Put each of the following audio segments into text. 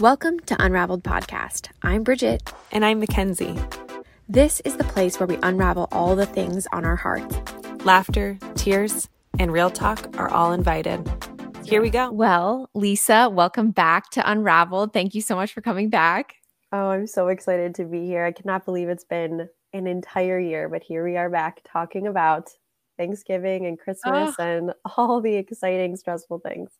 Welcome to Unraveled Podcast. I'm Bridget. And I'm Mackenzie. This is the place where we unravel all the things on our hearts. Laughter, tears, and real talk are all invited. Here we go. Well, Lisa, welcome back to Unraveled. Thank you so much for coming back. Oh, I'm so excited to be here. I cannot believe it's been an entire year, but here we are back talking about Thanksgiving and Christmas oh. and all the exciting, stressful things.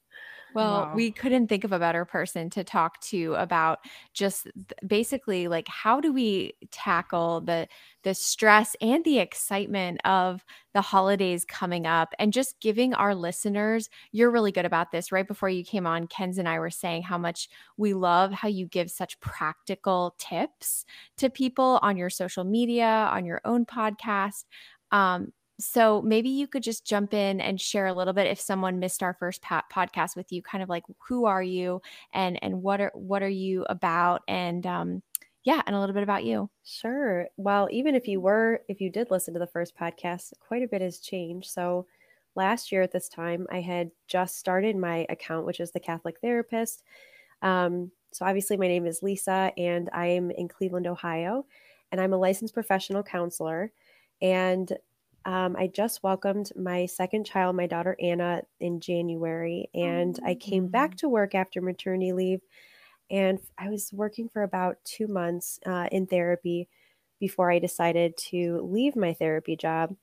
Well, wow. we couldn't think of a better person to talk to about just basically like how do we tackle the the stress and the excitement of the holidays coming up and just giving our listeners you're really good about this right before you came on Kenz and I were saying how much we love how you give such practical tips to people on your social media on your own podcast um, so maybe you could just jump in and share a little bit if someone missed our first podcast with you, kind of like who are you and and what are what are you about and um yeah, and a little bit about you. Sure. Well, even if you were if you did listen to the first podcast, quite a bit has changed. So last year at this time, I had just started my account, which is the Catholic Therapist. Um, so obviously, my name is Lisa, and I'm in Cleveland, Ohio, and I'm a licensed professional counselor. And um, I just welcomed my second child, my daughter Anna, in January, and I came back to work after maternity leave. And I was working for about two months uh, in therapy before I decided to leave my therapy job.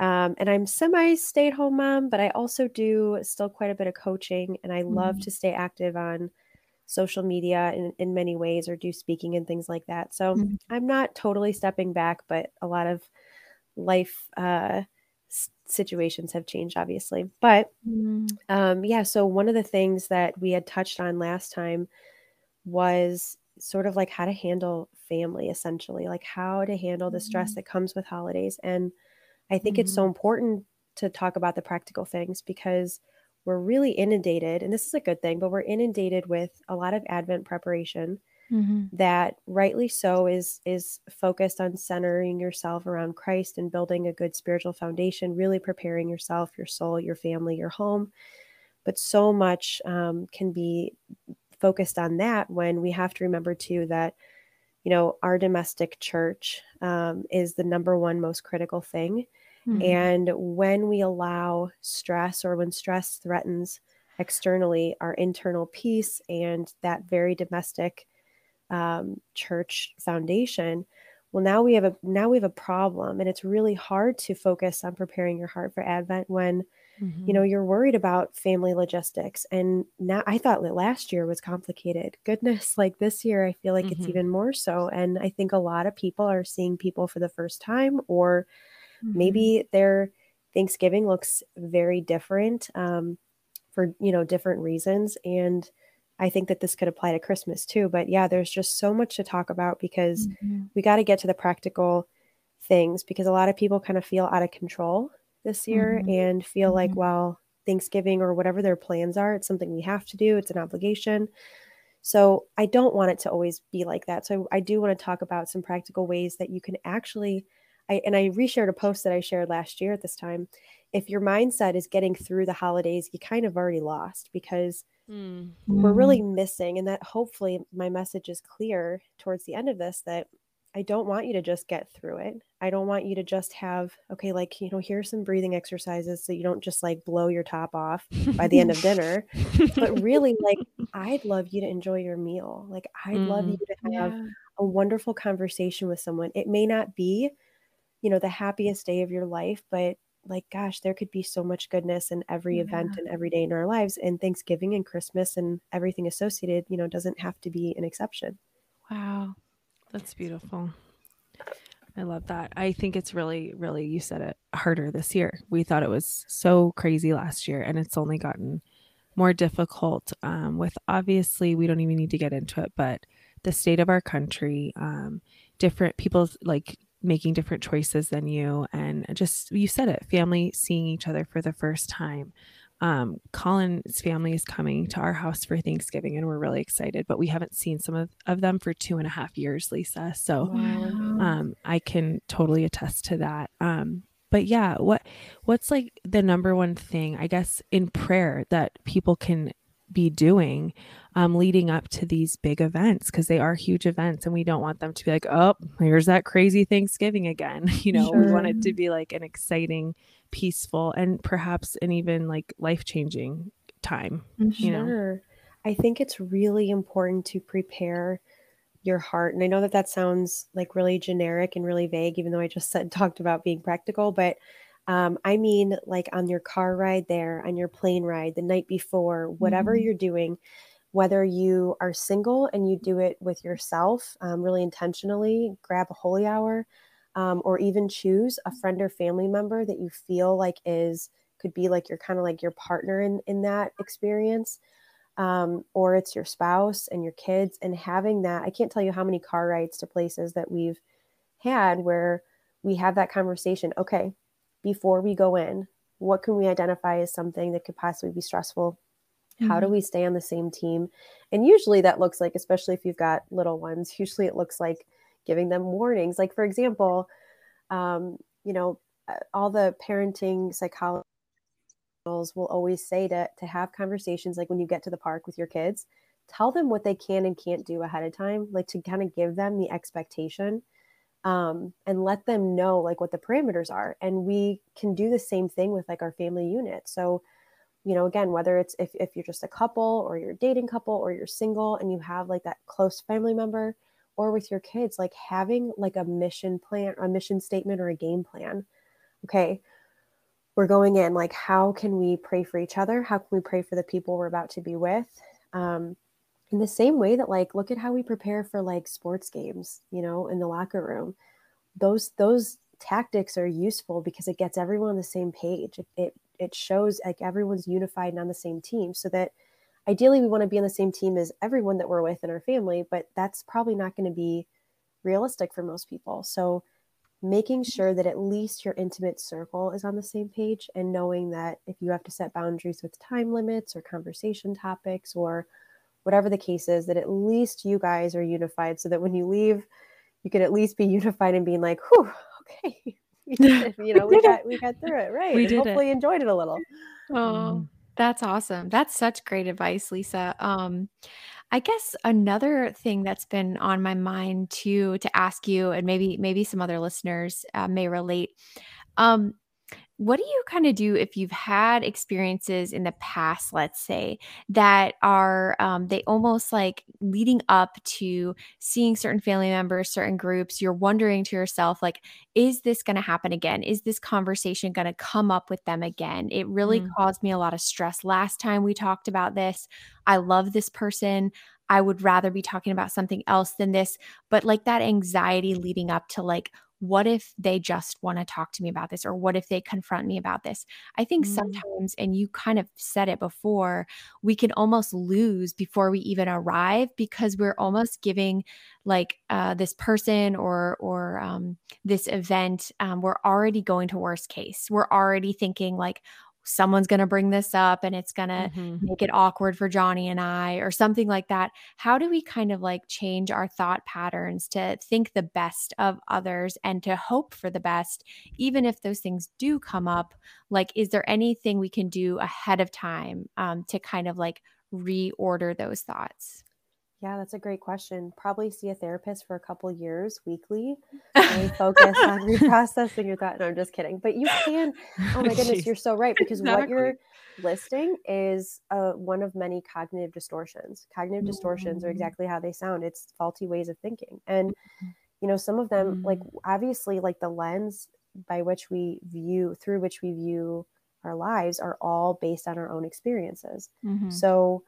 Um, and I'm semi stay at home mom, but I also do still quite a bit of coaching, and I love mm. to stay active on social media in, in many ways or do speaking and things like that. So mm. I'm not totally stepping back, but a lot of life uh, situations have changed, obviously. But mm. um, yeah, so one of the things that we had touched on last time was sort of like how to handle family, essentially, like how to handle the stress mm. that comes with holidays. And I think mm. it's so mm-hmm. important to talk about the practical things because we're really inundated, and this is a good thing, but we're inundated with a lot of Advent preparation mm-hmm. that rightly so is is focused on centering yourself around Christ and building a good spiritual foundation, really preparing yourself, your soul, your family, your home. But so much um, can be focused on that when we have to remember too that you know our domestic church um, is the number one most critical thing mm-hmm. and when we allow stress or when stress threatens externally our internal peace and that very domestic um, church foundation well now we have a now we have a problem and it's really hard to focus on preparing your heart for advent when mm-hmm. you know mm-hmm. you're worried about family logistics and now i thought that last year was complicated goodness like this year i feel like mm-hmm. it's even more so and i think a lot of people are seeing people for the first time or mm-hmm. maybe their thanksgiving looks very different um, for you know different reasons and I think that this could apply to Christmas too. But yeah, there's just so much to talk about because mm-hmm. we got to get to the practical things because a lot of people kind of feel out of control this year mm-hmm. and feel mm-hmm. like, well, Thanksgiving or whatever their plans are, it's something we have to do, it's an obligation. So I don't want it to always be like that. So I do want to talk about some practical ways that you can actually I and I reshared a post that I shared last year at this time. If your mindset is getting through the holidays, you kind of already lost because mm. we're really missing and that hopefully my message is clear towards the end of this that I don't want you to just get through it. I don't want you to just have, okay, like, you know, here's some breathing exercises so you don't just like blow your top off by the end of dinner. But really, like, I'd love you to enjoy your meal. Like, I'd mm, love you to have yeah. a wonderful conversation with someone. It may not be, you know, the happiest day of your life, but like gosh there could be so much goodness in every yeah. event and every day in our lives and thanksgiving and christmas and everything associated you know doesn't have to be an exception. Wow that's beautiful. I love that. I think it's really really you said it harder this year. We thought it was so crazy last year and it's only gotten more difficult um, with obviously we don't even need to get into it but the state of our country um, different people's like making different choices than you and just you said it family seeing each other for the first time um, Colin's family is coming to our house for Thanksgiving and we're really excited, but we haven't seen some of, of them for two and a half years, Lisa. So wow. um, I can totally attest to that. Um, but yeah, what what's like the number one thing, I guess, in prayer that people can be doing um, leading up to these big events because they are huge events and we don't want them to be like, oh, here's that crazy Thanksgiving again. you know, sure. we want it to be like an exciting, peaceful, and perhaps an even like life changing time. Sure. You know, I think it's really important to prepare your heart. And I know that that sounds like really generic and really vague, even though I just said talked about being practical, but um, I mean, like on your car ride there, on your plane ride, the night before, whatever mm-hmm. you're doing, whether you are single and you do it with yourself, um, really intentionally, grab a holy hour, um, or even choose a friend or family member that you feel like is could be like your kind of like your partner in in that experience. Um, or it's your spouse and your kids, and having that. I can't tell you how many car rides to places that we've had where we have that conversation. Okay, before we go in what can we identify as something that could possibly be stressful mm-hmm. how do mm-hmm. we stay on the same team and usually that looks like especially if you've got little ones usually it looks like giving them warnings like for example um, you know uh, all the parenting psychologists will always say to, to have conversations like when you get to the park with your kids tell them what they can and can't do ahead of time like to kind of give them the expectation um, and let them know like what the parameters are. And we can do the same thing with like our family unit. So, you know, again, whether it's if, if you're just a couple or you're a dating couple or you're single and you have like that close family member or with your kids, like having like a mission plan, a mission statement or a game plan. Okay, we're going in like how can we pray for each other? How can we pray for the people we're about to be with? Um, in the same way that like look at how we prepare for like sports games you know in the locker room those those tactics are useful because it gets everyone on the same page it, it it shows like everyone's unified and on the same team so that ideally we want to be on the same team as everyone that we're with in our family but that's probably not going to be realistic for most people so making sure that at least your intimate circle is on the same page and knowing that if you have to set boundaries with time limits or conversation topics or whatever the case is, that at least you guys are unified so that when you leave, you can at least be unified and being like, whew, okay. you know, we, got we got through it, right? We did hopefully it. enjoyed it a little. Oh, mm-hmm. that's awesome. That's such great advice, Lisa. Um, I guess another thing that's been on my mind too to ask you, and maybe maybe some other listeners uh, may relate. Um, what do you kind of do if you've had experiences in the past, let's say, that are um, they almost like leading up to seeing certain family members, certain groups? You're wondering to yourself, like, is this going to happen again? Is this conversation going to come up with them again? It really mm. caused me a lot of stress last time we talked about this. I love this person. I would rather be talking about something else than this. But like that anxiety leading up to like, what if they just want to talk to me about this or what if they confront me about this i think mm. sometimes and you kind of said it before we can almost lose before we even arrive because we're almost giving like uh, this person or or um, this event um, we're already going to worst case we're already thinking like someone's going to bring this up and it's going to mm-hmm. make it awkward for Johnny and I or something like that. How do we kind of like change our thought patterns to think the best of others and to hope for the best, even if those things do come up? Like, is there anything we can do ahead of time um, to kind of like reorder those thoughts? Yeah, that's a great question. Probably see a therapist for a couple years weekly. Really focus on reprocessing your thought. No, I'm just kidding. But you can. Oh my goodness, you're so right because exactly. what you're listing is uh, one of many cognitive distortions. Cognitive mm-hmm. distortions are mm. exactly how they sound. It's faulty ways of thinking, and mm-hmm. you know some of them, mm-hmm. like mm. obviously, like the lens by which we view through which we view our lives are all based on our own experiences. Mm-hmm. So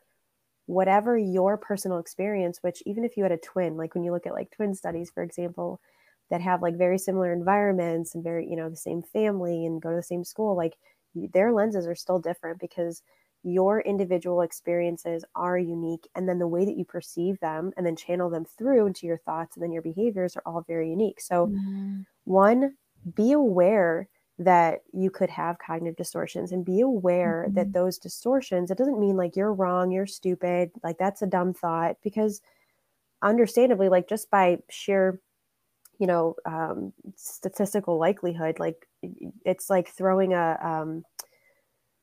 whatever your personal experience, which even if you had a twin, like when you look at like twin studies, for example, that have like very similar environments and very, you know, the same family and go to the same school, like their lenses are still different because your individual experiences are unique. And then the way that you perceive them and then channel them through into your thoughts and then your behaviors are all very unique. So, mm-hmm. one, be aware that you could have cognitive distortions and be aware mm-hmm. that those distortions it doesn't mean like you're wrong you're stupid like that's a dumb thought because understandably like just by sheer you know um, statistical likelihood like it's like throwing a um,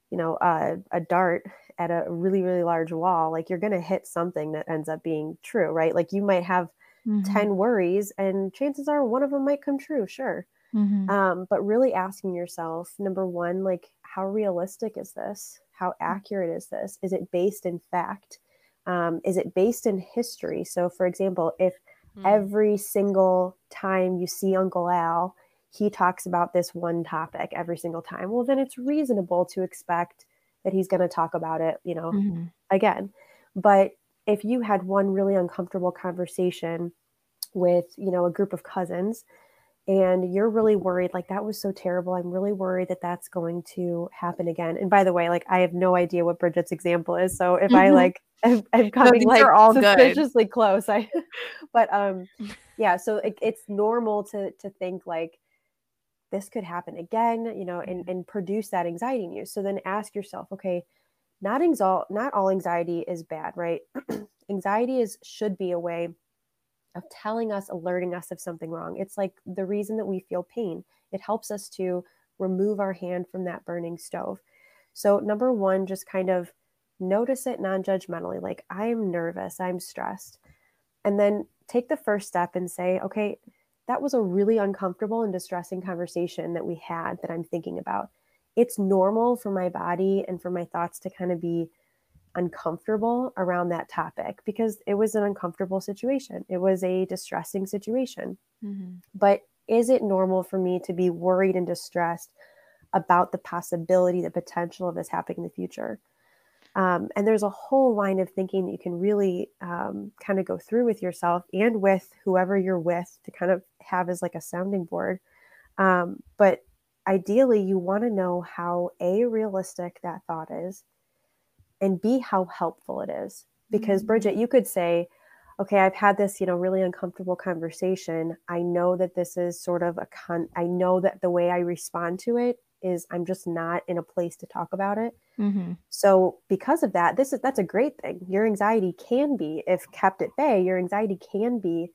you know, a, a dart at a really, really large wall, like you're going to hit something that ends up being true, right? Like you might have mm-hmm. 10 worries and chances are one of them might come true, sure. Mm-hmm. Um, but really asking yourself, number one, like, how realistic is this? How mm. accurate is this? Is it based in fact? Um, is it based in history? So, for example, if mm. every single time you see Uncle Al, he talks about this one topic every single time, well, then it's reasonable to expect that he's going to talk about it, you know, mm-hmm. again. But if you had one really uncomfortable conversation with, you know, a group of cousins and you're really worried like that was so terrible i'm really worried that that's going to happen again and by the way like i have no idea what bridget's example is so if mm-hmm. i like i'm, I'm coming no, like all suspiciously good. close i but um yeah so it, it's normal to to think like this could happen again you know and and produce that anxiety in you so then ask yourself okay not exalt not all anxiety is bad right anxiety is should be a way of telling us, alerting us of something wrong. It's like the reason that we feel pain. It helps us to remove our hand from that burning stove. So, number one, just kind of notice it non judgmentally, like I'm nervous, I'm stressed. And then take the first step and say, okay, that was a really uncomfortable and distressing conversation that we had that I'm thinking about. It's normal for my body and for my thoughts to kind of be uncomfortable around that topic because it was an uncomfortable situation. It was a distressing situation. Mm-hmm. But is it normal for me to be worried and distressed about the possibility, the potential of this happening in the future? Um, and there's a whole line of thinking that you can really um, kind of go through with yourself and with whoever you're with to kind of have as like a sounding board. Um, but ideally, you want to know how a realistic that thought is, and b how helpful it is because mm-hmm. bridget you could say okay i've had this you know really uncomfortable conversation i know that this is sort of a con i know that the way i respond to it is i'm just not in a place to talk about it mm-hmm. so because of that this is that's a great thing your anxiety can be if kept at bay your anxiety can be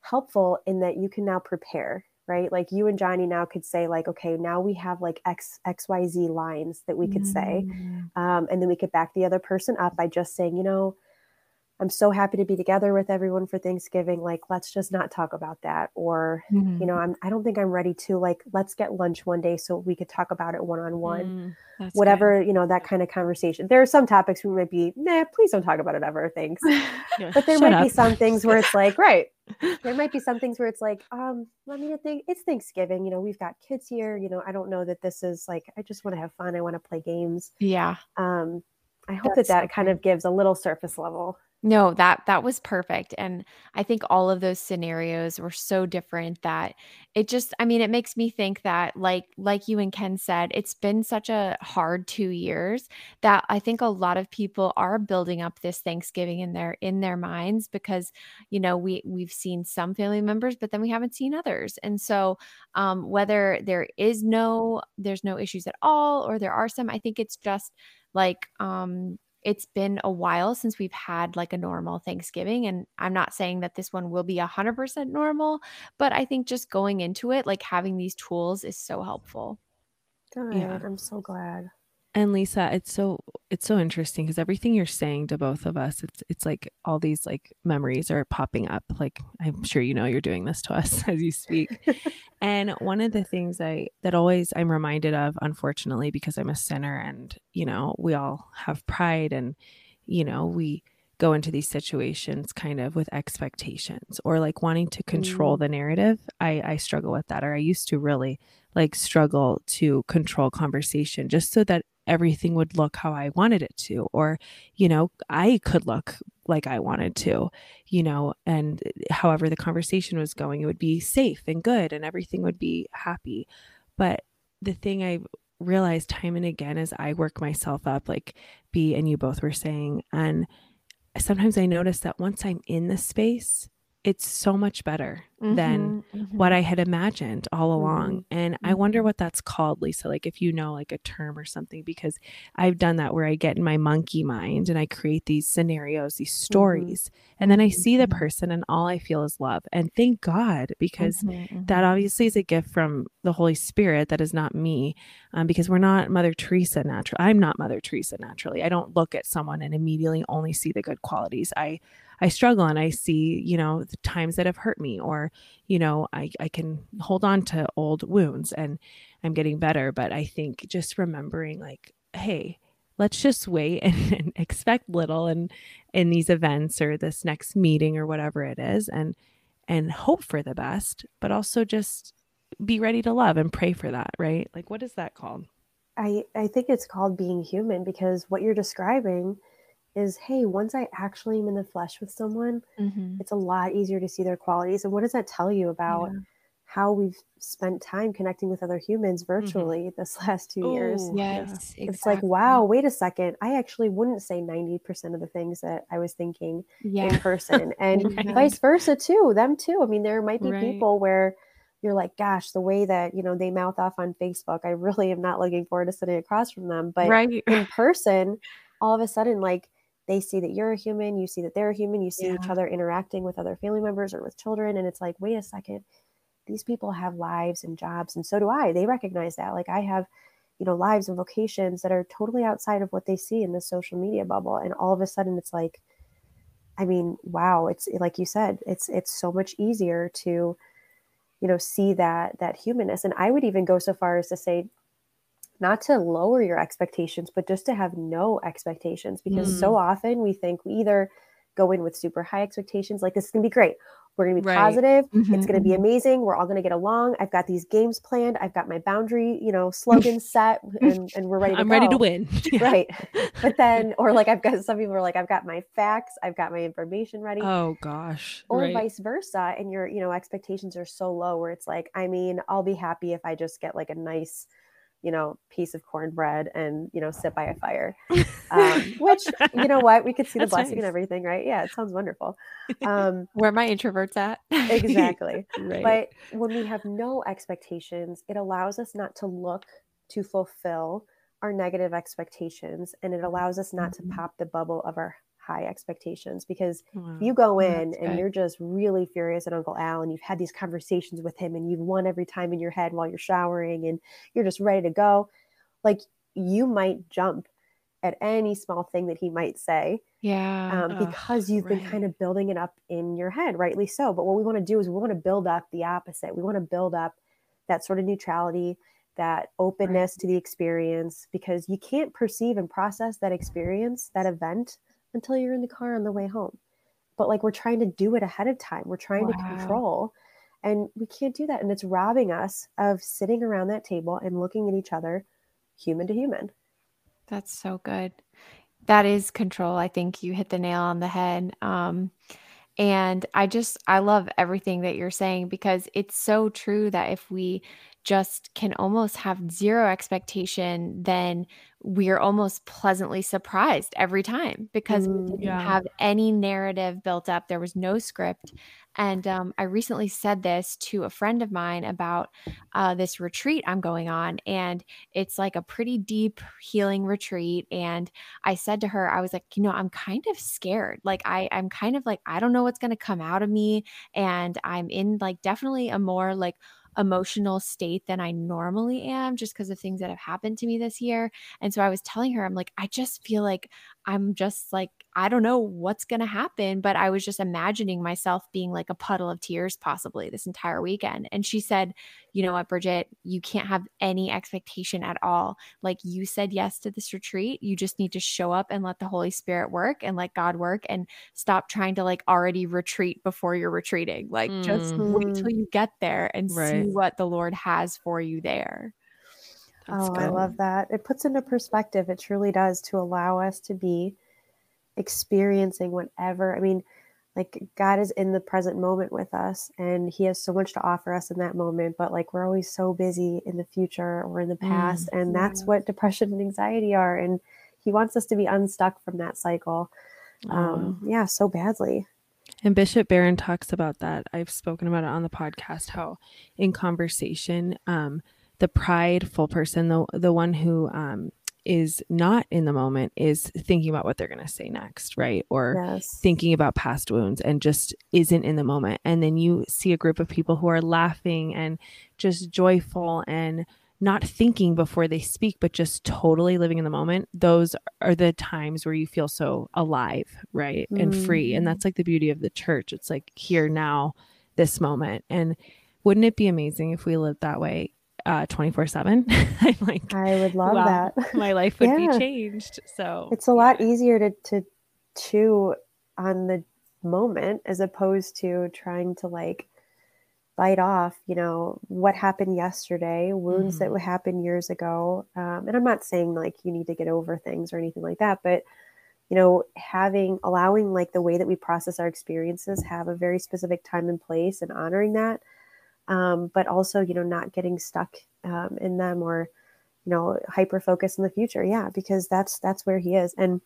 helpful in that you can now prepare right like you and johnny now could say like okay now we have like x xyz lines that we could mm. say um, and then we could back the other person up by just saying you know i'm so happy to be together with everyone for thanksgiving like let's just not talk about that or mm. you know i'm i don't think i'm ready to like let's get lunch one day so we could talk about it one-on-one mm. Whatever, good. you know, that kind of conversation. There are some topics we might be, nah, please don't talk about it ever, thanks. yeah, but there might up. be some things where it's like, right. There might be some things where it's like, um, let me think it's Thanksgiving, you know, we've got kids here, you know, I don't know that this is like, I just want to have fun. I want to play games. Yeah. Um, I hope That's that that kind of gives a little surface level no, that that was perfect. And I think all of those scenarios were so different that it just I mean, it makes me think that like like you and Ken said, it's been such a hard 2 years that I think a lot of people are building up this Thanksgiving in their in their minds because you know, we we've seen some family members but then we haven't seen others. And so um whether there is no there's no issues at all or there are some, I think it's just like um it's been a while since we've had like a normal Thanksgiving. And I'm not saying that this one will be 100% normal, but I think just going into it, like having these tools is so helpful. Good. Yeah. I'm so glad. And Lisa, it's so it's so interesting because everything you're saying to both of us, it's it's like all these like memories are popping up. Like I'm sure you know you're doing this to us as you speak. and one of the things I that always I'm reminded of, unfortunately, because I'm a sinner and you know, we all have pride and you know, we go into these situations kind of with expectations or like wanting to control mm. the narrative. I, I struggle with that, or I used to really like struggle to control conversation just so that everything would look how I wanted it to, or, you know, I could look like I wanted to, you know, and eh, however the conversation was going, it would be safe and good and everything would be happy. But the thing I realized time and again as I work myself up, like B and you both were saying, and sometimes I notice that once I'm in the space, it's so much better mm-hmm, than mm-hmm. what I had imagined all along. Mm-hmm. And I wonder mm-hmm. what that's called, Lisa, like if you know like a term or something, because I've done that where I get in my monkey mind and I create these scenarios, these mm-hmm. stories, and then I see the person and all I feel is love. And thank God, because that obviously is a gift from the Holy Spirit that is not me, um, because we're not Mother Teresa naturally. I'm not Mother Teresa naturally. I don't look at someone and immediately only see the good qualities. I I struggle and I see, you know, the times that have hurt me, or, you know, I, I can hold on to old wounds and I'm getting better. But I think just remembering, like, hey, let's just wait and, and expect little and in these events or this next meeting or whatever it is and and hope for the best, but also just be ready to love and pray for that, right? Like what is that called? I, I think it's called being human because what you're describing is hey, once I actually am in the flesh with someone, mm-hmm. it's a lot easier to see their qualities. And what does that tell you about yeah. how we've spent time connecting with other humans mm-hmm. virtually mm-hmm. this last two Ooh, years? Yes. Exactly. It's like, wow, wait a second. I actually wouldn't say 90% of the things that I was thinking yeah. in person. And right. vice versa too. Them too. I mean, there might be right. people where you're like, gosh, the way that, you know, they mouth off on Facebook, I really am not looking forward to sitting across from them. But right. in person, all of a sudden, like they see that you're a human, you see that they're a human, you see yeah. each other interacting with other family members or with children. And it's like, wait a second, these people have lives and jobs. And so do I. They recognize that. Like I have, you know, lives and vocations that are totally outside of what they see in the social media bubble. And all of a sudden it's like, I mean, wow, it's like you said, it's it's so much easier to, you know, see that that humanness. And I would even go so far as to say, not to lower your expectations, but just to have no expectations because mm. so often we think we either go in with super high expectations, like this is gonna be great. We're gonna be right. positive. Mm-hmm. It's gonna be mm-hmm. amazing. We're all gonna get along. I've got these games planned. I've got my boundary, you know, slogans set, and, and we're ready. to I'm go. ready to win. right. But then, or like I've got some people are like, I've got my facts. I've got my information ready. Oh gosh. Or right. vice versa, and your you know expectations are so low where it's like, I mean, I'll be happy if I just get like a nice you know, piece of cornbread and, you know, sit by a fire. Um, which, you know what, we could see the blessing nice. and everything, right? Yeah, it sounds wonderful. Um, Where my introverts at? exactly. right. But when we have no expectations, it allows us not to look to fulfill our negative expectations and it allows us not mm-hmm. to pop the bubble of our high expectations because wow. you go in That's and good. you're just really furious at Uncle Al and you've had these conversations with him and you've won every time in your head while you're showering and you're just ready to go, like you might jump at any small thing that he might say. Yeah. Um, because you've right. been kind of building it up in your head, rightly so. But what we want to do is we want to build up the opposite. We want to build up that sort of neutrality, that openness right. to the experience, because you can't perceive and process that experience, that event until you're in the car on the way home. But like we're trying to do it ahead of time. We're trying wow. to control. And we can't do that. And it's robbing us of sitting around that table and looking at each other human to human. That's so good. That is control. I think you hit the nail on the head. Um, and I just, I love everything that you're saying because it's so true that if we just can almost have zero expectation, then we're almost pleasantly surprised every time because mm, we didn't yeah. have any narrative built up. There was no script. And um, I recently said this to a friend of mine about uh, this retreat I'm going on. And it's like a pretty deep healing retreat. And I said to her, I was like, you know, I'm kind of scared. Like, I, I'm kind of like, I don't know what's going to come out of me. And I'm in like definitely a more like emotional state than I normally am just because of things that have happened to me this year. And so I was telling her, I'm like, I just feel like I'm just like, I don't know what's going to happen, but I was just imagining myself being like a puddle of tears possibly this entire weekend. And she said, You know what, Bridget, you can't have any expectation at all. Like you said yes to this retreat. You just need to show up and let the Holy Spirit work and let God work and stop trying to like already retreat before you're retreating. Like mm. just wait till mm-hmm. you get there and right. see what the Lord has for you there. That's oh, good. I love that. It puts into perspective. It truly does to allow us to be experiencing whatever. I mean, like God is in the present moment with us and he has so much to offer us in that moment, but like we're always so busy in the future or in the mm, past. Mm, and that's what depression and anxiety are. And he wants us to be unstuck from that cycle. Um, yeah, so badly. And Bishop Barron talks about that. I've spoken about it on the podcast, how in conversation, um, the prideful person, the the one who um, is not in the moment is thinking about what they're going to say next, right? Or yes. thinking about past wounds and just isn't in the moment. And then you see a group of people who are laughing and just joyful and not thinking before they speak, but just totally living in the moment. Those are the times where you feel so alive, right? And mm. free. And mm-hmm. that's like the beauty of the church. It's like here now, this moment. And wouldn't it be amazing if we lived that way uh 24 7 i'm like i would love wow, that. my life would yeah. be changed. So it's a lot easier to to chew on the moment as opposed to trying to like bite off you know what happened yesterday wounds mm-hmm. that happened years ago. Um, and i'm not saying like you need to get over things or anything like that but you know having allowing like the way that we process our experiences have a very specific time and place and honoring that um, but also you know not getting stuck um, in them or you know hyper focus in the future. Yeah because that's that's where he is. And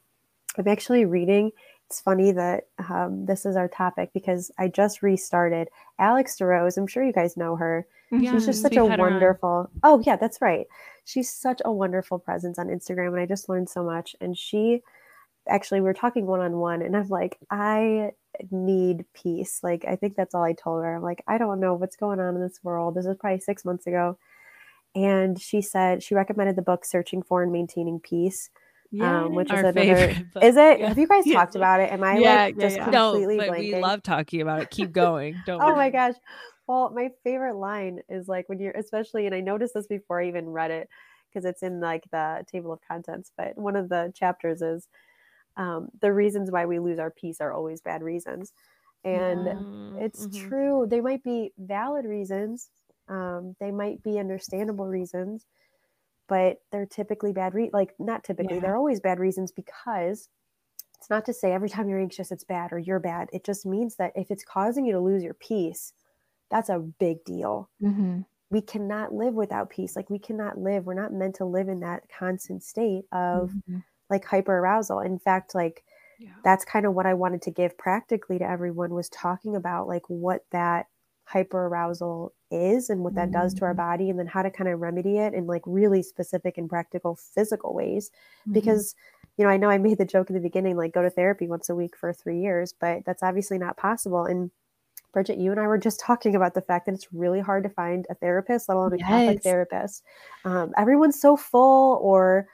i'm actually reading it's funny that um, this is our topic because i just restarted alex derose. I'm sure you guys know her. Yeah, she's just such a wonderful oh yeah that's right. She's such a wonderful presence on instagram and i just learned so much. And she actually we are talking one-on-one and i'm like i need peace. Like, I think that's all I told her. I'm like, I don't know what's going on in this world. This was probably six months ago. And she said she recommended the book Searching for and Maintaining Peace. Yeah, um, which is another. Is it? Yeah. Have you guys talked about it? Am I yeah, like just completely no, but blanking? We love talking about it. Keep going. Don't. oh worry. my gosh. Well, my favorite line is like when you're, especially, and I noticed this before I even read it because it's in like the table of contents. But one of the chapters is um, the reasons why we lose our peace are always bad reasons. And it's mm-hmm. true. They might be valid reasons, um, they might be understandable reasons, but they're typically bad. Re- like, not typically, yeah. they're always bad reasons because it's not to say every time you're anxious, it's bad or you're bad. It just means that if it's causing you to lose your peace, that's a big deal. Mm-hmm. We cannot live without peace. Like, we cannot live. We're not meant to live in that constant state of. Mm-hmm like hyper arousal. In fact, like yeah. that's kind of what I wanted to give practically to everyone was talking about like what that hyper arousal is and what that mm-hmm. does to our mm-hmm. body and then how to kind of remedy it in like really specific and practical physical ways mm-hmm. because you know i know i made the joke in the beginning like go to therapy once a week for three years but that's obviously not possible and bridget you and i were just talking about the fact that it's really hard to find a therapist let alone a yes. catholic therapist um, everyone's so full or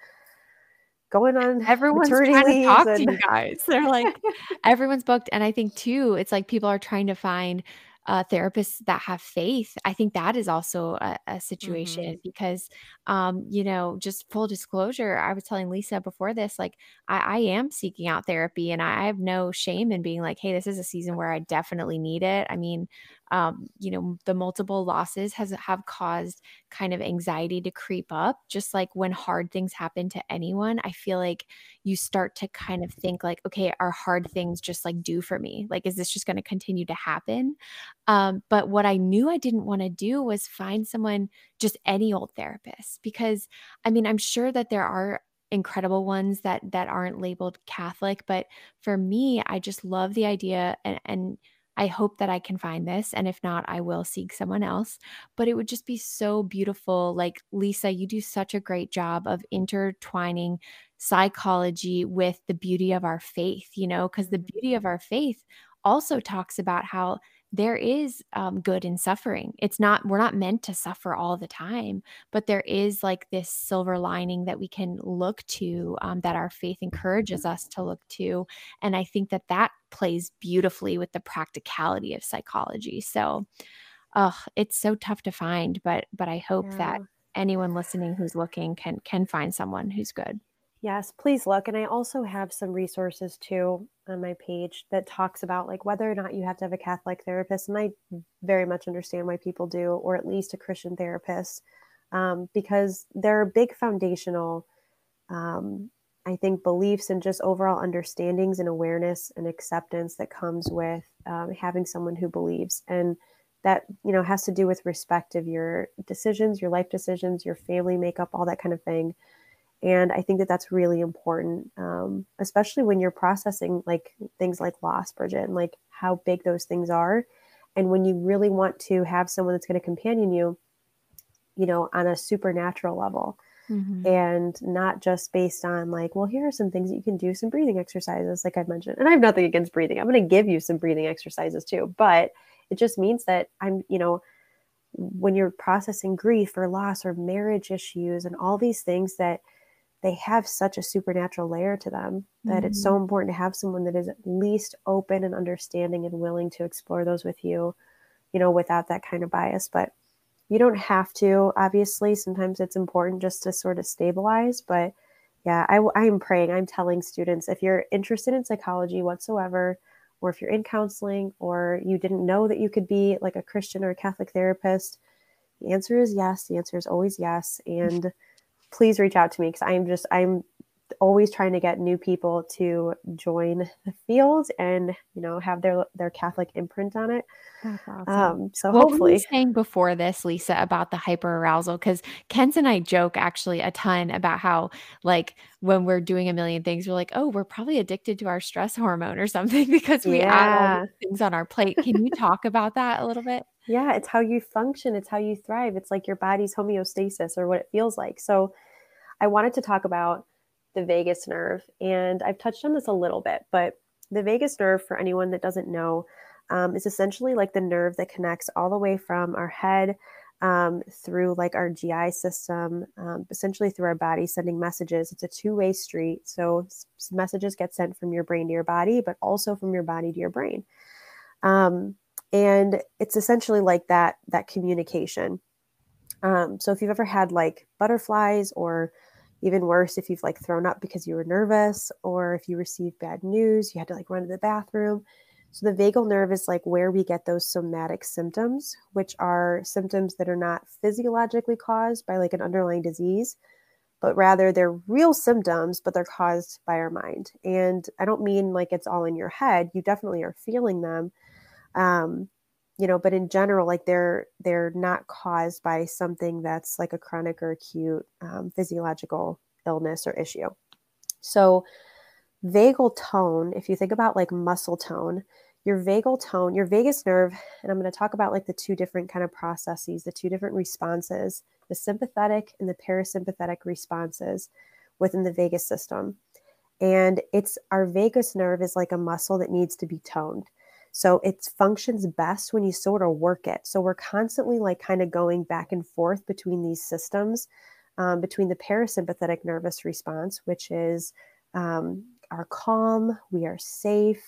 going on everyone's trying to talk and... to you guys they're like everyone's booked and i think too it's like people are trying to find uh, therapists that have faith. I think that is also a, a situation mm-hmm. because, um, you know, just full disclosure, I was telling Lisa before this, like, I, I am seeking out therapy and I, I have no shame in being like, hey, this is a season where I definitely need it. I mean, um, you know, the multiple losses has have caused kind of anxiety to creep up. Just like when hard things happen to anyone, I feel like you start to kind of think like, okay, are hard things just like do for me? Like, is this just going to continue to happen? Um, but what I knew I didn't want to do was find someone, just any old therapist, because I mean, I'm sure that there are incredible ones that that aren't labeled Catholic, but for me, I just love the idea and, and I hope that I can find this. And if not, I will seek someone else. But it would just be so beautiful. Like, Lisa, you do such a great job of intertwining psychology with the beauty of our faith, you know, because the mm-hmm. beauty of our faith also talks about how there is um, good in suffering. It's not, we're not meant to suffer all the time, but there is like this silver lining that we can look to um, that our faith encourages us to look to. And I think that that plays beautifully with the practicality of psychology. So, uh, it's so tough to find, but, but I hope yeah. that anyone listening who's looking can, can find someone who's good. Yes, please look. And I also have some resources too on my page that talks about like whether or not you have to have a Catholic therapist. And I very much understand why people do, or at least a Christian therapist, um, because there are big foundational, um, I think, beliefs and just overall understandings and awareness and acceptance that comes with um, having someone who believes. And that, you know, has to do with respect of your decisions, your life decisions, your family makeup, all that kind of thing and i think that that's really important um, especially when you're processing like things like loss bridget and like how big those things are and when you really want to have someone that's going to companion you you know on a supernatural level mm-hmm. and not just based on like, well, here are some things that you can do, some breathing exercises, like I've mentioned. And I have nothing against breathing. I'm going to give you some breathing exercises too, but it just means that I'm, you know, when you're processing grief or loss or marriage issues and all these things that they have such a supernatural layer to them that mm-hmm. it's so mm-hmm. important to have someone that is at least open and understanding and willing to explore those with you, you know, without that kind of bias. But you don't have to, obviously. Sometimes it's important just to sort of stabilize. But yeah, I, I'm praying, I'm telling students if you're interested in psychology whatsoever, or if you're in counseling, or you didn't know that you could be like a Christian or a Catholic therapist, the answer is yes. The answer is always yes. And please reach out to me because I'm just I'm always trying to get new people to join the field and you know have their their Catholic imprint on it. Awesome. Um, so what hopefully, were saying before this, Lisa, about the hyper arousal because Kenz and I joke actually a ton about how like when we're doing a million things, we're like, oh, we're probably addicted to our stress hormone or something because we yeah. add all things on our plate. Can you talk about that a little bit? Yeah, it's how you function, it's how you thrive. It's like your body's homeostasis or what it feels like. So I wanted to talk about the vagus nerve, and I've touched on this a little bit, but the vagus nerve, for anyone that doesn't know, um, is essentially like the nerve that connects all the way from our head um, through like our GI system, um, essentially through our body, sending messages. It's a two way street. So messages get sent from your brain to your body, but also from your body to your brain. Um, and it's essentially like that that communication. Um, so if you've ever had like butterflies or even worse if you've like thrown up because you were nervous or if you received bad news you had to like run to the bathroom. So the vagal nerve is like where we get those somatic symptoms which are symptoms that are not physiologically caused by like an underlying disease but rather they're real symptoms but they're caused by our mind. And i don't mean like it's all in your head. You definitely are feeling them um, you know but in general like they're they're not caused by something that's like a chronic or acute um, physiological illness or issue. So vagal tone if you think about like muscle tone your vagal tone your vagus nerve and i'm going to talk about like the two different kind of processes the two different responses the sympathetic and the parasympathetic responses within the vagus system. And it's our vagus nerve is like a muscle that needs to be toned so it functions best when you sort of work it. So we're constantly like kind of going back and forth between these systems, um, between the parasympathetic nervous response, which is um, our calm, we are safe.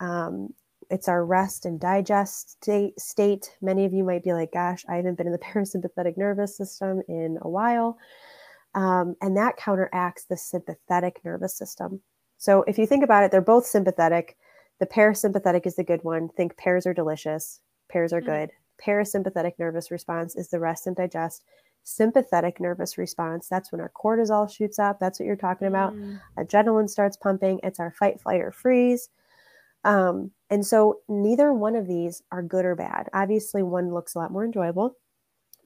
Um, it's our rest and digest state, state. Many of you might be like, gosh, I haven't been in the parasympathetic nervous system in a while. Um, and that counteracts the sympathetic nervous system. So if you think about it, they're both sympathetic the parasympathetic is the good one. Think pears are delicious. Pears are mm. good. Parasympathetic nervous response is the rest and digest. Sympathetic nervous response, that's when our cortisol shoots up. That's what you're talking about. Mm. Adrenaline starts pumping. It's our fight, flight, or freeze. Um, and so neither one of these are good or bad. Obviously, one looks a lot more enjoyable,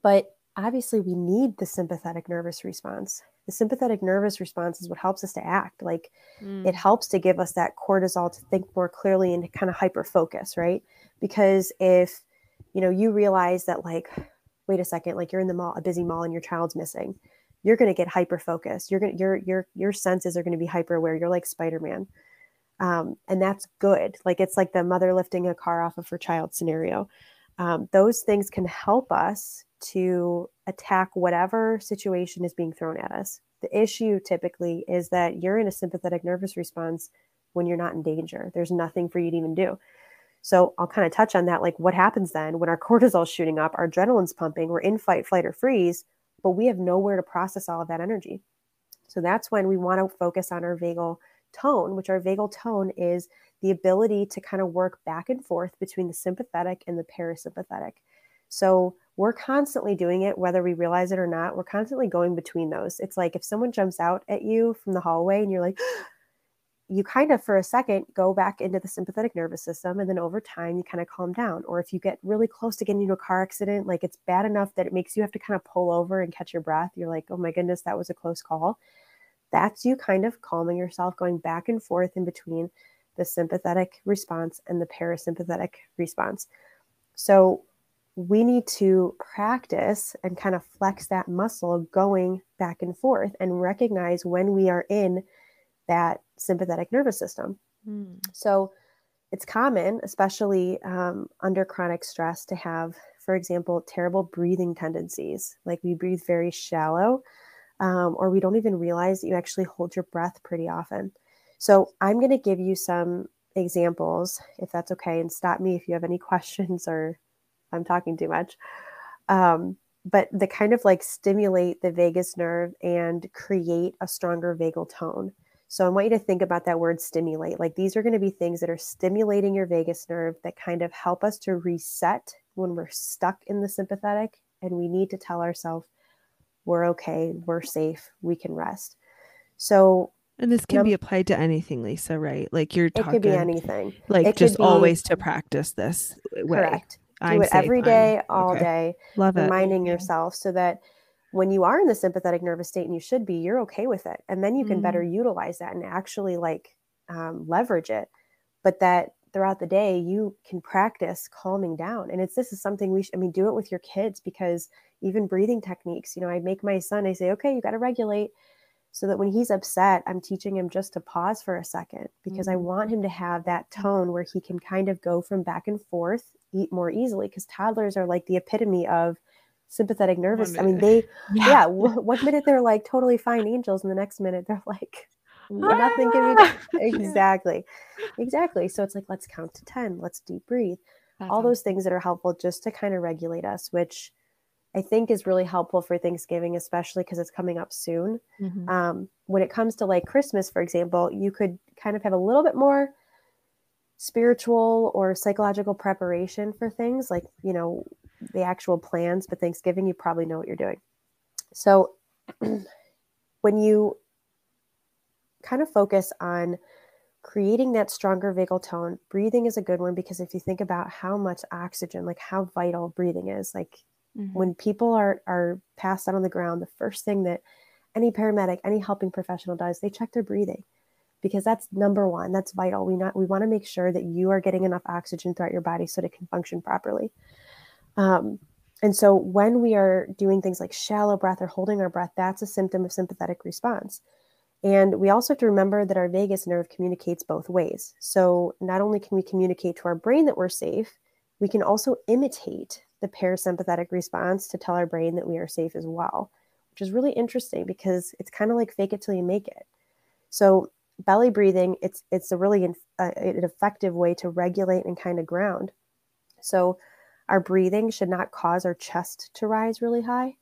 but obviously, we need the sympathetic nervous response the sympathetic nervous response is what helps us to act. Like mm. it helps to give us that cortisol to think more clearly and kind of hyper focus right? Because if you know you realize that like wait a second like you're in the mall a busy mall and your child's missing you're going to get hyper focused you're going to your your your senses are going to be hyper aware you're like spider-man. Um, and that's good. Like it's like the mother lifting a car off of her child scenario um, those things can help us to attack whatever situation is being thrown at us. The issue typically is that you're in a sympathetic nervous response when you're not in danger. There's nothing for you to even do. So I'll kind of touch on that. Like, what happens then when our cortisol is shooting up, our adrenaline's pumping, we're in fight, flight, or freeze, but we have nowhere to process all of that energy. So that's when we want to focus on our vagal tone, which our vagal tone is the ability to kind of work back and forth between the sympathetic and the parasympathetic. So we're constantly doing it, whether we realize it or not. We're constantly going between those. It's like if someone jumps out at you from the hallway and you're like, you kind of for a second go back into the sympathetic nervous system and then over time you kind of calm down or if you get really close to getting into a car accident like it's bad enough that it makes you have to kind of pull over and catch your breath you're like oh my goodness that was a close call that's you kind of calming yourself going back and forth in between the sympathetic response and the parasympathetic response so we need to practice and kind of flex that muscle going back and forth and recognize when we are in that sympathetic nervous system. Mm. So it's common, especially um, under chronic stress, to have, for example, terrible breathing tendencies. Like we breathe very shallow, um, or we don't even realize that you actually hold your breath pretty often. So I'm going to give you some examples, if that's okay, and stop me if you have any questions or I'm talking too much. Um, but the kind of like stimulate the vagus nerve and create a stronger vagal tone. So I want you to think about that word stimulate. Like these are going to be things that are stimulating your vagus nerve that kind of help us to reset when we're stuck in the sympathetic and we need to tell ourselves we're okay, we're safe, we can rest. So and this can num- be applied to anything, Lisa, right? Like you're talking It could be anything. Like it just be, always to practice this way. Correct. Do I'm it every day, all okay. day. Love it. Reminding yourself so that when you are in the sympathetic nervous state and you should be, you're okay with it. And then you can mm. better utilize that and actually like um, leverage it. But that throughout the day, you can practice calming down. And it's this is something we should, I mean, do it with your kids because even breathing techniques, you know, I make my son, I say, okay, you got to regulate so that when he's upset, I'm teaching him just to pause for a second because mm. I want him to have that tone where he can kind of go from back and forth, eat more easily because toddlers are like the epitome of sympathetic nervous. I mean, they, yeah, yeah w- one minute they're like totally fine angels, and the next minute they're like, nothing can be done. exactly, exactly. So it's like, let's count to 10, let's deep breathe. All those things that are helpful just to kind of regulate us, which I think is really helpful for Thanksgiving, especially because it's coming up soon. Mm-hmm. Um, when it comes to like Christmas, for example, you could kind of have a little bit more spiritual or psychological preparation for things like, you know, the actual plans, but Thanksgiving, you probably know what you're doing. So when you kind of focus on creating that stronger vagal tone, breathing is a good one because if you think about how much oxygen, like how vital breathing is, like mm-hmm. when people are are passed out on the ground, the first thing that any paramedic, any helping professional does, they check their breathing because that's number one. That's vital. We not we want to make sure that you are getting enough oxygen throughout your body so that it can function properly. Um, and so when we are doing things like shallow breath or holding our breath, that's a symptom of sympathetic response. And we also have to remember that our vagus nerve communicates both ways. So not only can we communicate to our brain that we're safe, we can also imitate the parasympathetic response to tell our brain that we are safe as well, which is really interesting because it's kind of like fake it till you make it. So belly breathing, it's it's a really uh, an effective way to regulate and kind of ground. So our breathing should not cause our chest to rise really high,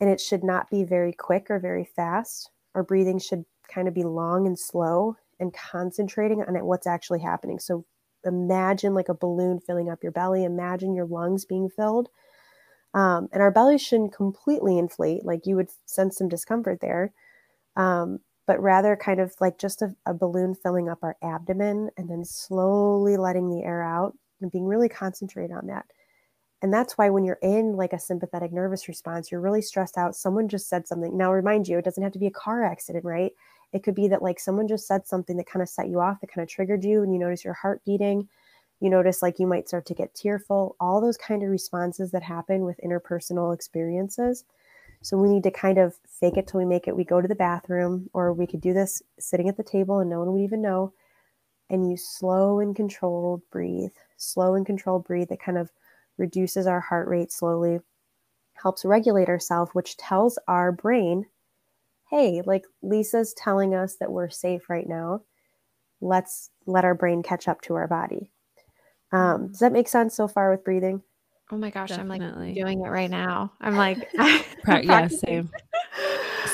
and it should not be very quick or very fast. Our breathing should kind of be long and slow and concentrating on what's actually happening. So imagine like a balloon filling up your belly, imagine your lungs being filled. Um, and our belly shouldn't completely inflate, like you would sense some discomfort there, um, but rather kind of like just a, a balloon filling up our abdomen and then slowly letting the air out and being really concentrated on that. And that's why when you're in like a sympathetic nervous response, you're really stressed out. Someone just said something. Now, remind you, it doesn't have to be a car accident, right? It could be that like someone just said something that kind of set you off, that kind of triggered you, and you notice your heart beating. You notice like you might start to get tearful, all those kind of responses that happen with interpersonal experiences. So we need to kind of fake it till we make it. We go to the bathroom, or we could do this sitting at the table and no one would even know. And you slow and controlled breathe, slow and controlled breathe. That kind of reduces our heart rate slowly, helps regulate ourselves, which tells our brain, hey, like Lisa's telling us that we're safe right now. Let's let our brain catch up to our body. Um, mm. does that make sense so far with breathing? Oh my gosh, Definitely. I'm like doing it right now. I'm like, yeah, same.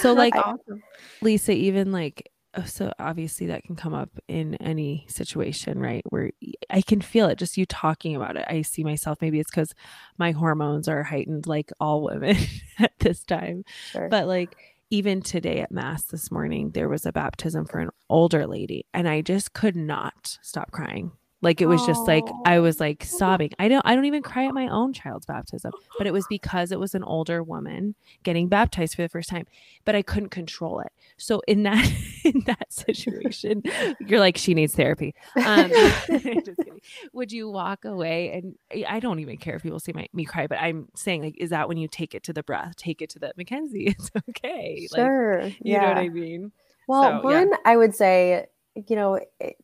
So, like, awesome. Lisa, even like uh, so obviously that can come up in any situation right where i can feel it just you talking about it i see myself maybe it's because my hormones are heightened like all women at this time sure. but like even today at mass this morning there was a baptism for an older lady and i just could not stop crying Like it was just like I was like sobbing. I don't I don't even cry at my own child's baptism, but it was because it was an older woman getting baptized for the first time, but I couldn't control it. So in that in that situation, you're like she needs therapy. Um, would you walk away and I don't even care if people see my, me cry, but I'm saying like is that when you take it to the breath, take it to the Mackenzie, it's okay. Sure. Like, you yeah. know what I mean? Well, so, one yeah. I would say, you know, it,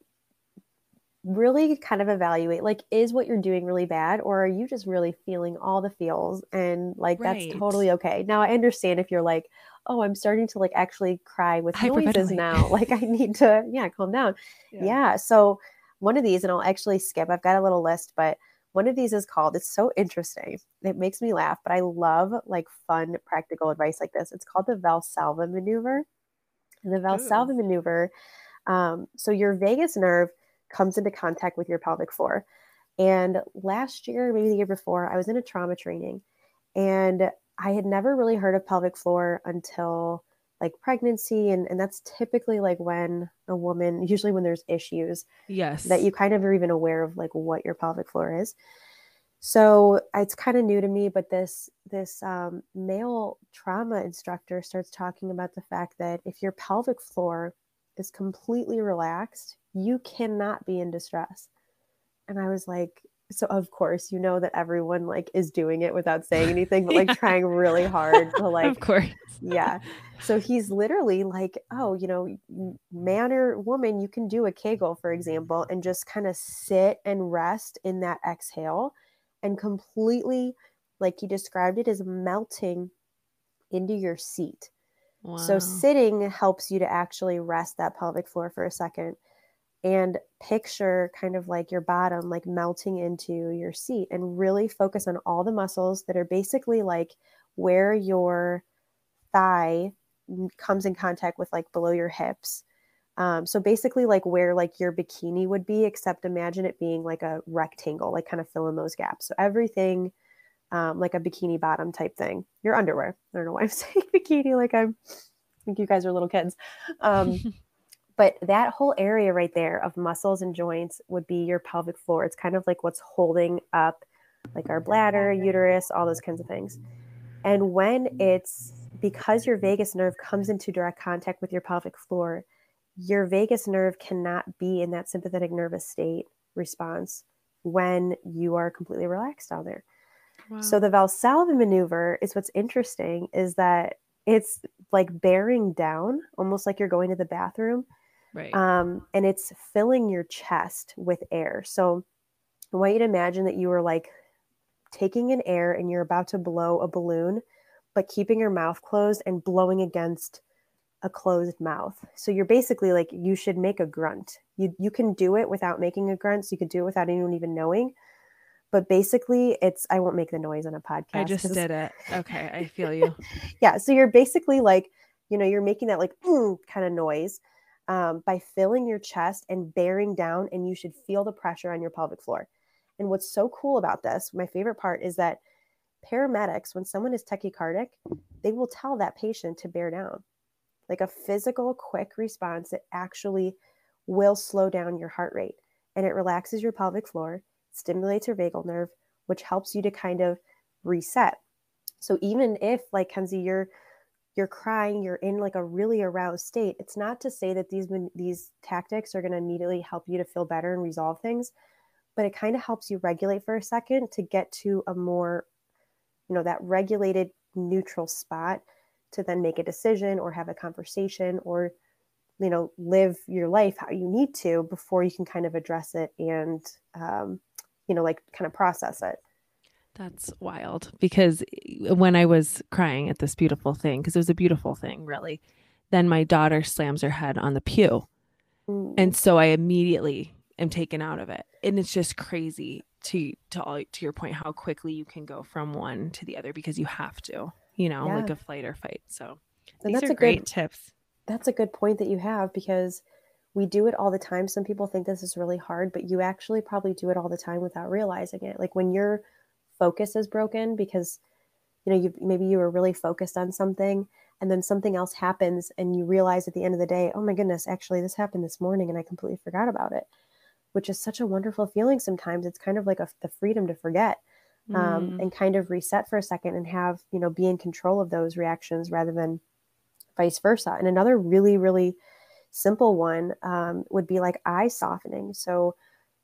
really kind of evaluate like is what you're doing really bad or are you just really feeling all the feels and like right. that's totally okay now i understand if you're like oh i'm starting to like actually cry with noises now like i need to yeah calm down yeah. yeah so one of these and i'll actually skip i've got a little list but one of these is called it's so interesting it makes me laugh but i love like fun practical advice like this it's called the valsalva maneuver and the valsalva Ooh. maneuver um, so your vagus nerve comes into contact with your pelvic floor. And last year, maybe the year before, I was in a trauma training and I had never really heard of pelvic floor until like pregnancy. And, and that's typically like when a woman, usually when there's issues, yes, that you kind of are even aware of like what your pelvic floor is. So it's kind of new to me, but this this um, male trauma instructor starts talking about the fact that if your pelvic floor is completely relaxed, you cannot be in distress. And I was like, so of course, you know that everyone like is doing it without saying anything, but like yeah. trying really hard to like, of course, yeah. So he's literally like, oh, you know, man or woman, you can do a Kegel, for example, and just kind of sit and rest in that exhale and completely, like he described it, as melting into your seat. Wow. So sitting helps you to actually rest that pelvic floor for a second and picture kind of like your bottom like melting into your seat and really focus on all the muscles that are basically like where your thigh comes in contact with like below your hips. Um, so basically like where like your bikini would be except imagine it being like a rectangle like kind of fill in those gaps. So everything um, like a bikini bottom type thing. Your underwear. I don't know why i'm saying bikini like i'm I think you guys are little kids. Um, But that whole area right there of muscles and joints would be your pelvic floor. It's kind of like what's holding up like our bladder, uterus, all those kinds of things. And when it's because your vagus nerve comes into direct contact with your pelvic floor, your vagus nerve cannot be in that sympathetic nervous state response when you are completely relaxed down there. Wow. So the Valsalva maneuver is what's interesting is that it's like bearing down, almost like you're going to the bathroom, Right. Um, and it's filling your chest with air. So I want you to imagine that you were like taking an air and you're about to blow a balloon, but keeping your mouth closed and blowing against a closed mouth. So you're basically like you should make a grunt. You you can do it without making a grunt. So you could do it without anyone even knowing. But basically, it's I won't make the noise on a podcast. I just did it. Okay, I feel you. yeah. So you're basically like, you know, you're making that like mm, kind of noise um, by filling your chest and bearing down, and you should feel the pressure on your pelvic floor. And what's so cool about this, my favorite part is that paramedics, when someone is tachycardic, they will tell that patient to bear down. Like a physical, quick response that actually will slow down your heart rate and it relaxes your pelvic floor, stimulates your vagal nerve, which helps you to kind of reset. So even if, like Kenzie, you're you're crying, you're in like a really aroused state. It's not to say that these these tactics are going to immediately help you to feel better and resolve things, but it kind of helps you regulate for a second to get to a more you know that regulated neutral spot to then make a decision or have a conversation or you know live your life how you need to before you can kind of address it and um, you know like kind of process it that's wild because eh, when I was crying at this beautiful thing, because it was a beautiful thing, really, then my daughter slams her head on the pew. Mm. And so I immediately am taken out of it. And it's just crazy to to all to your point how quickly you can go from one to the other because you have to, you know, yeah. like a flight or fight. So and these that's are great good, tips. That's a good point that you have because we do it all the time. Some people think this is really hard, but you actually probably do it all the time without realizing it. Like when you're focus is broken because you know you maybe you were really focused on something and then something else happens and you realize at the end of the day oh my goodness actually this happened this morning and i completely forgot about it which is such a wonderful feeling sometimes. It's kind of like a, the freedom to forget um, Mm. and kind of reset for a second and have, you know, be in control of those reactions rather than vice versa. And another really, really simple one um, would be like eye softening. So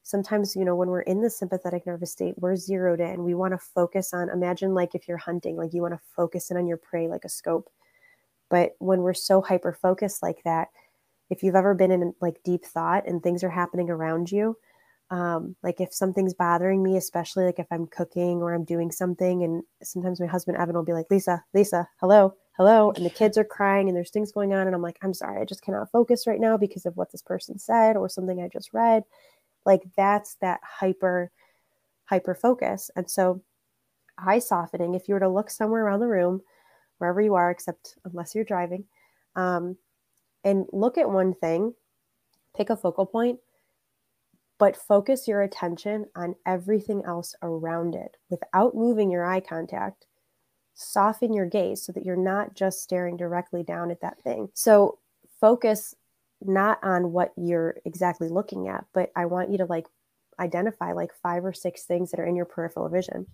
sometimes, you know, when we're in the sympathetic nervous state, we're zeroed in. We want to focus on, imagine like if you're hunting, like you want to focus in on your prey like a scope. But when we're so hyper focused like that, if you've ever been in like deep thought and things are happening around you, um, like if something's bothering me, especially like if I'm cooking or I'm doing something, and sometimes my husband Evan will be like, Lisa, Lisa, hello, hello, and the kids are crying and there's things going on, and I'm like, I'm sorry, I just cannot focus right now because of what this person said or something I just read. Like that's that hyper, hyper focus. And so eye softening, if you were to look somewhere around the room, wherever you are, except unless you're driving, um, and look at one thing, pick a focal point, but focus your attention on everything else around it without moving your eye contact. Soften your gaze so that you're not just staring directly down at that thing. So focus not on what you're exactly looking at, but I want you to like identify like five or six things that are in your peripheral vision.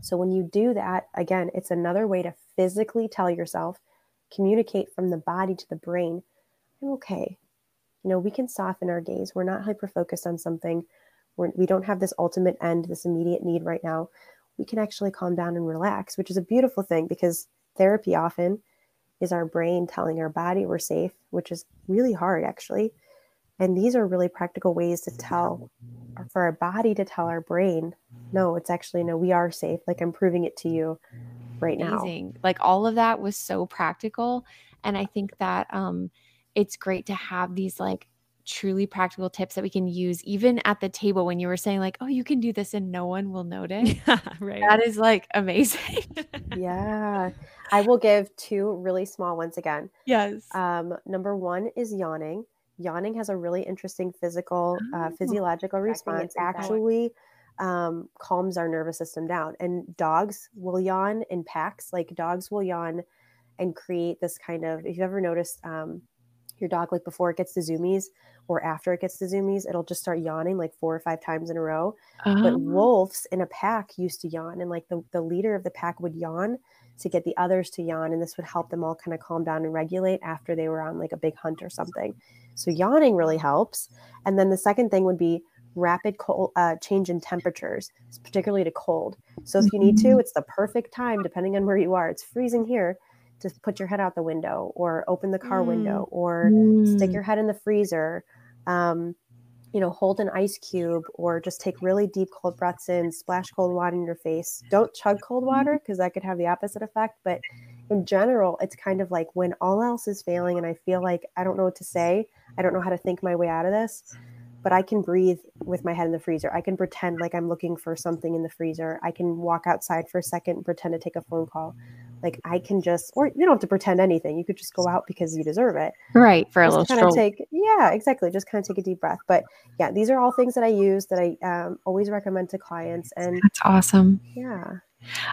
So when you do that, again, it's another way to physically tell yourself, communicate from the body to the brain, I'm okay. You know, we can soften our gaze. We're not hyper focused on something. We're, we don't have this ultimate end, this immediate need right now. We can actually calm down and relax, which is a beautiful thing because therapy often is our brain telling our body we're safe, which is really hard actually. And these are really practical ways to tell, for our body to tell our brain, no, it's actually, no, we are safe. Like I'm proving it to you right now. Amazing. Like all of that was so practical. And I think that um it's great to have these like truly practical tips that we can use even at the table when you were saying like, oh, you can do this and no one will notice. Yeah, right. That is like amazing. Yeah. I will give two really small ones again. yes. Um, number one is yawning. Yawning has a really interesting physical, uh, Oh. physiological response. Actually, um, calms our nervous system down. And dogs will yawn in packs. Like dogs will yawn and create this kind of. If you've ever noticed um, your dog, like before it gets the zoomies or after it gets the zoomies, it'll just start yawning like four or five times in a row. But Oh. wolves in a pack used to yawn and like the, the leader of the pack would yawn to get the others to yawn and this would help them all kind of calm down and regulate after they were on like a big hunt or something. So yawning really helps. And then the second thing would be rapid cold uh, change in temperatures particularly to cold. So if you need to it's the perfect time depending on where you are. It's freezing here to put your head out the window or open the car Mm. window or stick Mm. your head in the freezer um, you know hold an ice cube or just take really deep cold breaths in splash cold water in your face. Don't chug cold water because that could have the opposite effect but in general it's kind of like when all else is failing and i feel like i don't know what to say i don't know how to think my way out of this but i can breathe with my head in the freezer. I can pretend like i'm looking for something in the freezer. I can walk outside for a second and pretend to take a phone call like i can just or you don't have to pretend anything you could just go out because you deserve it Right. For a just little kind stroll. of take yeah exactly just kind of take a deep breath but yeah these are all things that i use that i um, always recommend to clients and That's awesome. yeah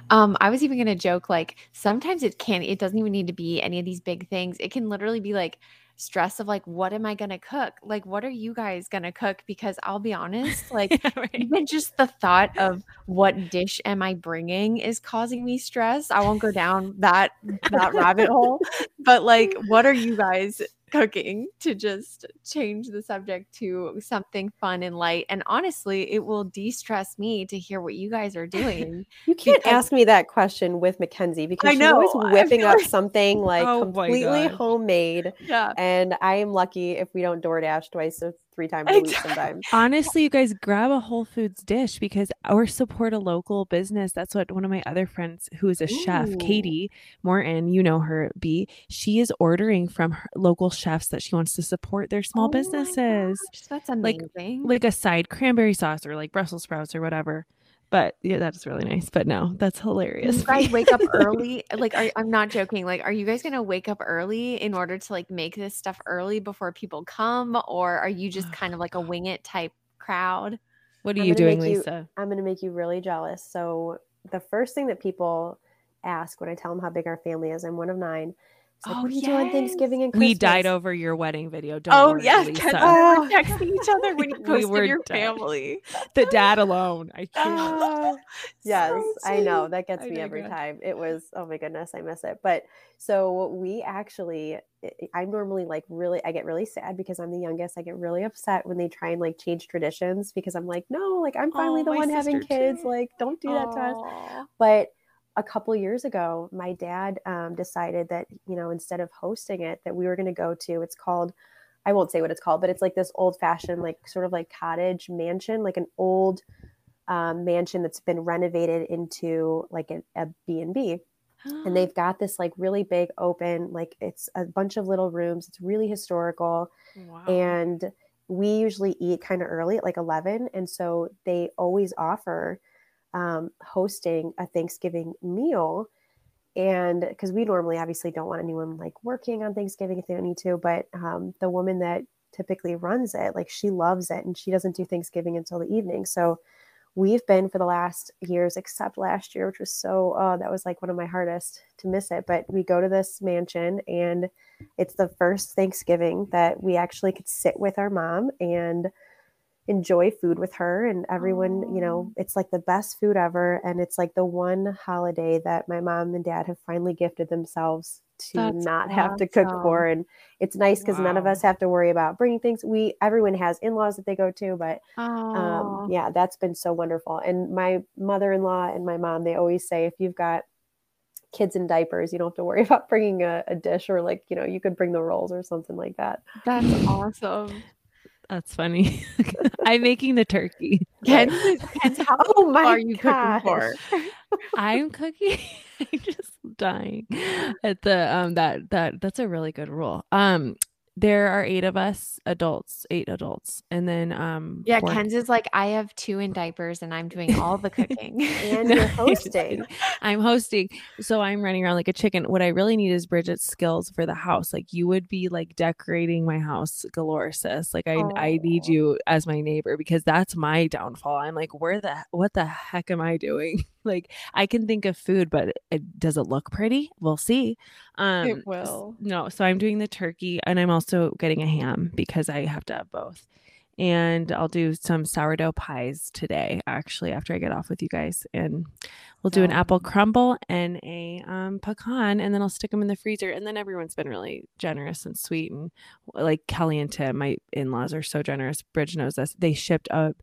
Um, I was even gonna joke like sometimes it can it doesn't even need to be any of these big things. It can literally be like stress of like what am I gonna cook? Like what are you guys gonna cook? Because I'll be honest, like Yeah, right. even just the thought of what dish am I bringing is causing me stress. I won't go down that that rabbit hole, but like what are you guys cooking to just change the subject to something fun and light? And honestly, it will de-stress me to hear what you guys are doing. you can't Because- ask me that question with mackenzie because I she's know, always whipping up like- something like Oh completely homemade Yeah. and i am lucky if we don't DoorDash twice or three times a week sometimes Honestly, you guys grab a Whole Foods dish because or support a local business. That's what one of my other friends who is a chef, Ooh. Katie Morton, you know her, B. She is ordering from her local chefs that she wants to support their small Oh my businesses. gosh, that's Like- amazing. Like a side cranberry sauce or like Brussels sprouts or whatever. But yeah, that's really nice. But no, that's hilarious. you guys wake up early? Like, are, I'm not joking. Like, are you guys gonna wake up early in order to like make this stuff early before people come, or are you just kind of like a wing it type crowd? What are I'm you doing, make you- Lisa? i'm going to make you really jealous so the first thing that people ask when i tell them how big our family is i'm one of nine It's like, Oh, what are you doing. Thanksgiving and Christmas? We died over your wedding video. Don't Oh worry, yes, Lisa. Ken and Oh. I were texting each other when you We posted were your dead. family. the dad alone. I can't. Ah, yes, So I know that gets I me every digress. time. It was oh my goodness, I miss it. But so we actually, I- I'm normally like really, I get really sad because I'm the youngest. I get really upset when they try and like change traditions because I'm like, no, like I'm finally Oh, the one having kids. too. Like, don't do that to us. But a couple years ago, my dad um, decided that you know instead of hosting it, that we were going to go to. It's called. I won't say what it's called, but it's like this old fashioned, like sort of like cottage mansion, like an old um, mansion that's been renovated into like an, a B&B. And they've got this like really big open, like it's a bunch of little rooms. It's really historical wow. and we usually eat kind of early at like 11 and so they always offer um, hosting a thanksgiving meal. And because we normally obviously don't want anyone like working on thanksgiving if they don't need to but um, the woman that typically runs it like she loves it and she doesn't do thanksgiving until the evening. So we've been for the last years except last year which was so oh that was like one of my hardest to miss it. But we go to this mansion and it's the first Thanksgiving that we actually could sit with our mom and enjoy food with her and everyone, you know, it's like the best food ever and it's like the one holiday that my mom and dad have finally gifted themselves to That's not have to cook for and it's nice because none of us have to worry about bringing things we everyone has in-laws that they go to but Aw. um, yeah, that's been so wonderful. And my mother-in-law and my mom, they always say if you've got kids in diapers, you don't have to worry about bringing a, a dish or like you know you could bring the rolls or something like that. That's awesome. That's funny. I'm making the turkey. Ken, Kenz how Oh my are you gosh. cooking for? I'm cooking. I'm just dying at the um that that that's a really good rule. Um there are eight of us adults, eight adults, and then um Yeah, four- Kenz is like I have two in diapers and I'm doing all the cooking. And you're I'm hosting. I'm hosting. So I'm running around like a chicken. What I really need is Bridget's skills for the house. Like you would be like decorating my house galore, sis. Like I I need you as my neighbor because that's my downfall. I'm like, where the what the heck am I doing? like I can think of food, but it, does it look pretty? We'll see. Um s- will. No, so I'm doing the turkey and I'm also getting a ham because I have to have both. And I'll do some sourdough pies today, actually, after I get off with you guys. And we'll do an apple crumble and a um, pecan, and then I'll stick them in the freezer. And then everyone's been really generous and sweet. And like Kelly and Tim, my in laws are so generous. Bridge knows this. They shipped up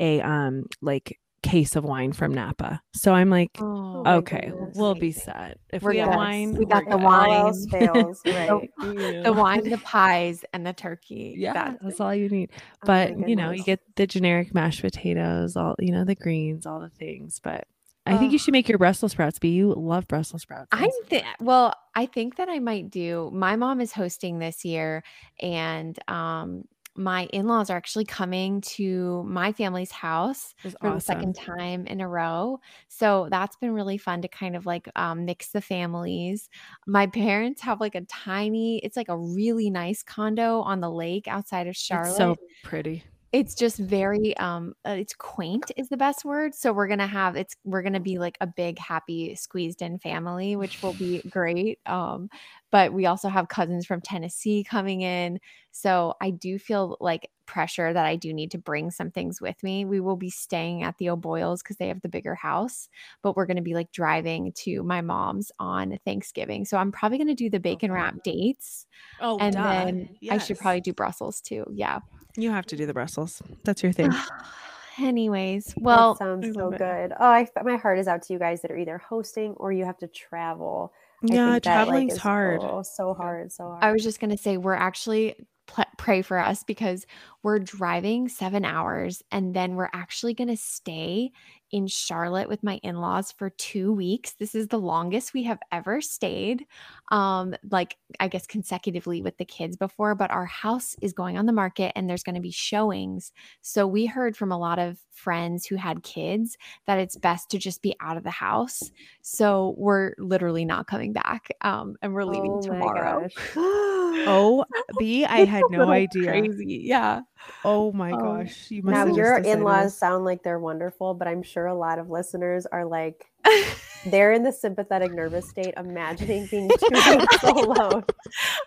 a um like case of wine from Napa. So I'm like, Oh, okay, goodness. we'll be set. If We're we have wine, We got the good. wine. Fails, right? Yeah. the wine, the pies, and the turkey. Yeah, That's that's all you need. Oh But you know, you get the generic mashed potatoes, all you know, the greens, all the things. But I think you should make your Brussels sprouts. Be you love Brussels sprouts. I sis. think well, I think that I might do. My mom is hosting this year, and um, my in-laws are actually coming to my family's house for the second time in a row. So that's been really fun to kind of like um, mix the families. My parents have like a tiny, it's like a really nice condo on the lake outside of Charlotte It's so pretty. It's just very um uh, it's quaint is the best word so we're gonna have it's we're gonna be like a big happy squeezed in family which will be great um but we also have cousins from tennessee coming in so i do feel like pressure that i do need to bring some things with me. We will be staying at the o'boyles because they have the bigger house but we're going to be like driving to my mom's on thanksgiving so i'm probably going to do the bacon wrap dates Oh, and then i should probably do brussels too yeah You have to do the Brussels. That's your thing. Anyways, That well, sounds so good. Oh, I, my heart is out to you guys that are either hosting or you have to travel. I yeah, think that, like, traveling's is- hard. Oh, so hard, so hard. I was just going to say we're actually pl- pray for us because we're driving 7 hours and then we're actually going to stay in Charlotte with my in-laws for 2 weeks. This is the longest we have ever stayed. Um like I guess consecutively with the kids before, but our house is going on the market and there's going to be showings. So we heard from a lot of friends who had kids that it's best to just be out of the house. So we're literally not coming back. Um and we're leaving Oh tomorrow. Oh, B, I had no idea. Crazy. Yeah. Oh my um, gosh. You must now your in-laws sound like they're wonderful, but I'm sure a lot of listeners are like they're in the sympathetic nervous state, imagining being two weeks alone.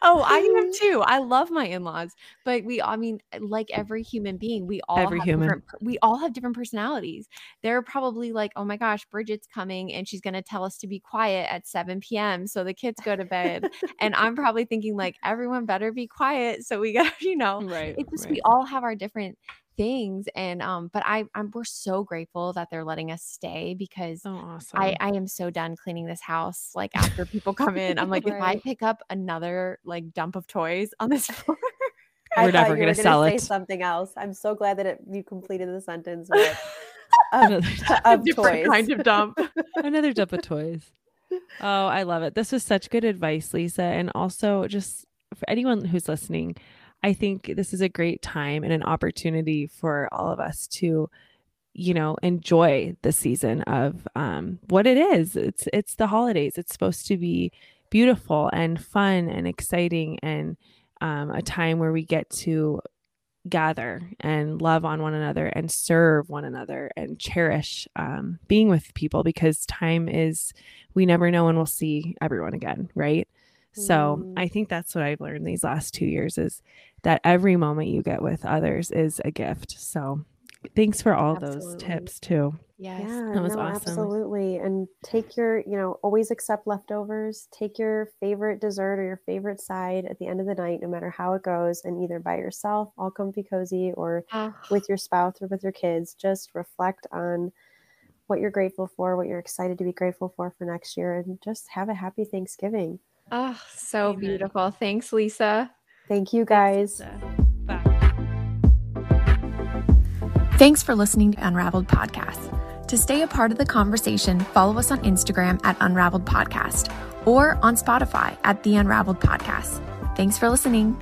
Oh, I am too. I love my in-laws, but we, I mean, like every human being, we all every have human. we all have different personalities. They're probably like, oh my gosh, Bridget's coming and she's gonna tell us to be quiet at 7 p.m. so the kids go to bed, and I'm probably thinking like, everyone better be quiet so we got, you know, right. It's just right. we all have our different things and um but I I'm we're so grateful that they're letting us stay because oh, awesome. I I am so done cleaning this house like after people come in. I'm like right. if I pick up another like dump of toys on this floor we're never going to sell it. something else. I'm so glad that it, you completed the sentence with of, of toys. kind of dump. Another dump of toys. Oh I love it. This was such good advice Lisa and also just for anyone who's listening I think this is a great time and an opportunity for all of us to you know enjoy the season of um, what it is. It's it's the holidays. It's supposed to be beautiful and fun and exciting and um, a time where we get to gather and love on one another and serve one another and cherish um, being with people because time is we never know when we'll see everyone again right? So mm. I think that's what I've learned these last two years is that every moment you get with others is a gift. So thanks for all absolutely. those tips too. Yes. Yeah, that was no, awesome. Absolutely. And take your, you know, always accept leftovers. Take your favorite dessert or your favorite side at the end of the night, no matter how it goes, and either by yourself, all comfy cozy, or uh, with your spouse or with your kids. Just reflect on what you're grateful for, what you're excited to be grateful for for next year, and just have a happy Thanksgiving. Oh, so Amen. beautiful. Thanks, Lisa. Thank you guys. Bye. Thanks for listening to Unraveled Podcast. To stay a part of the conversation, follow us on Instagram at Unraveled Podcast or on Spotify at The Unraveled Podcast. Thanks for listening.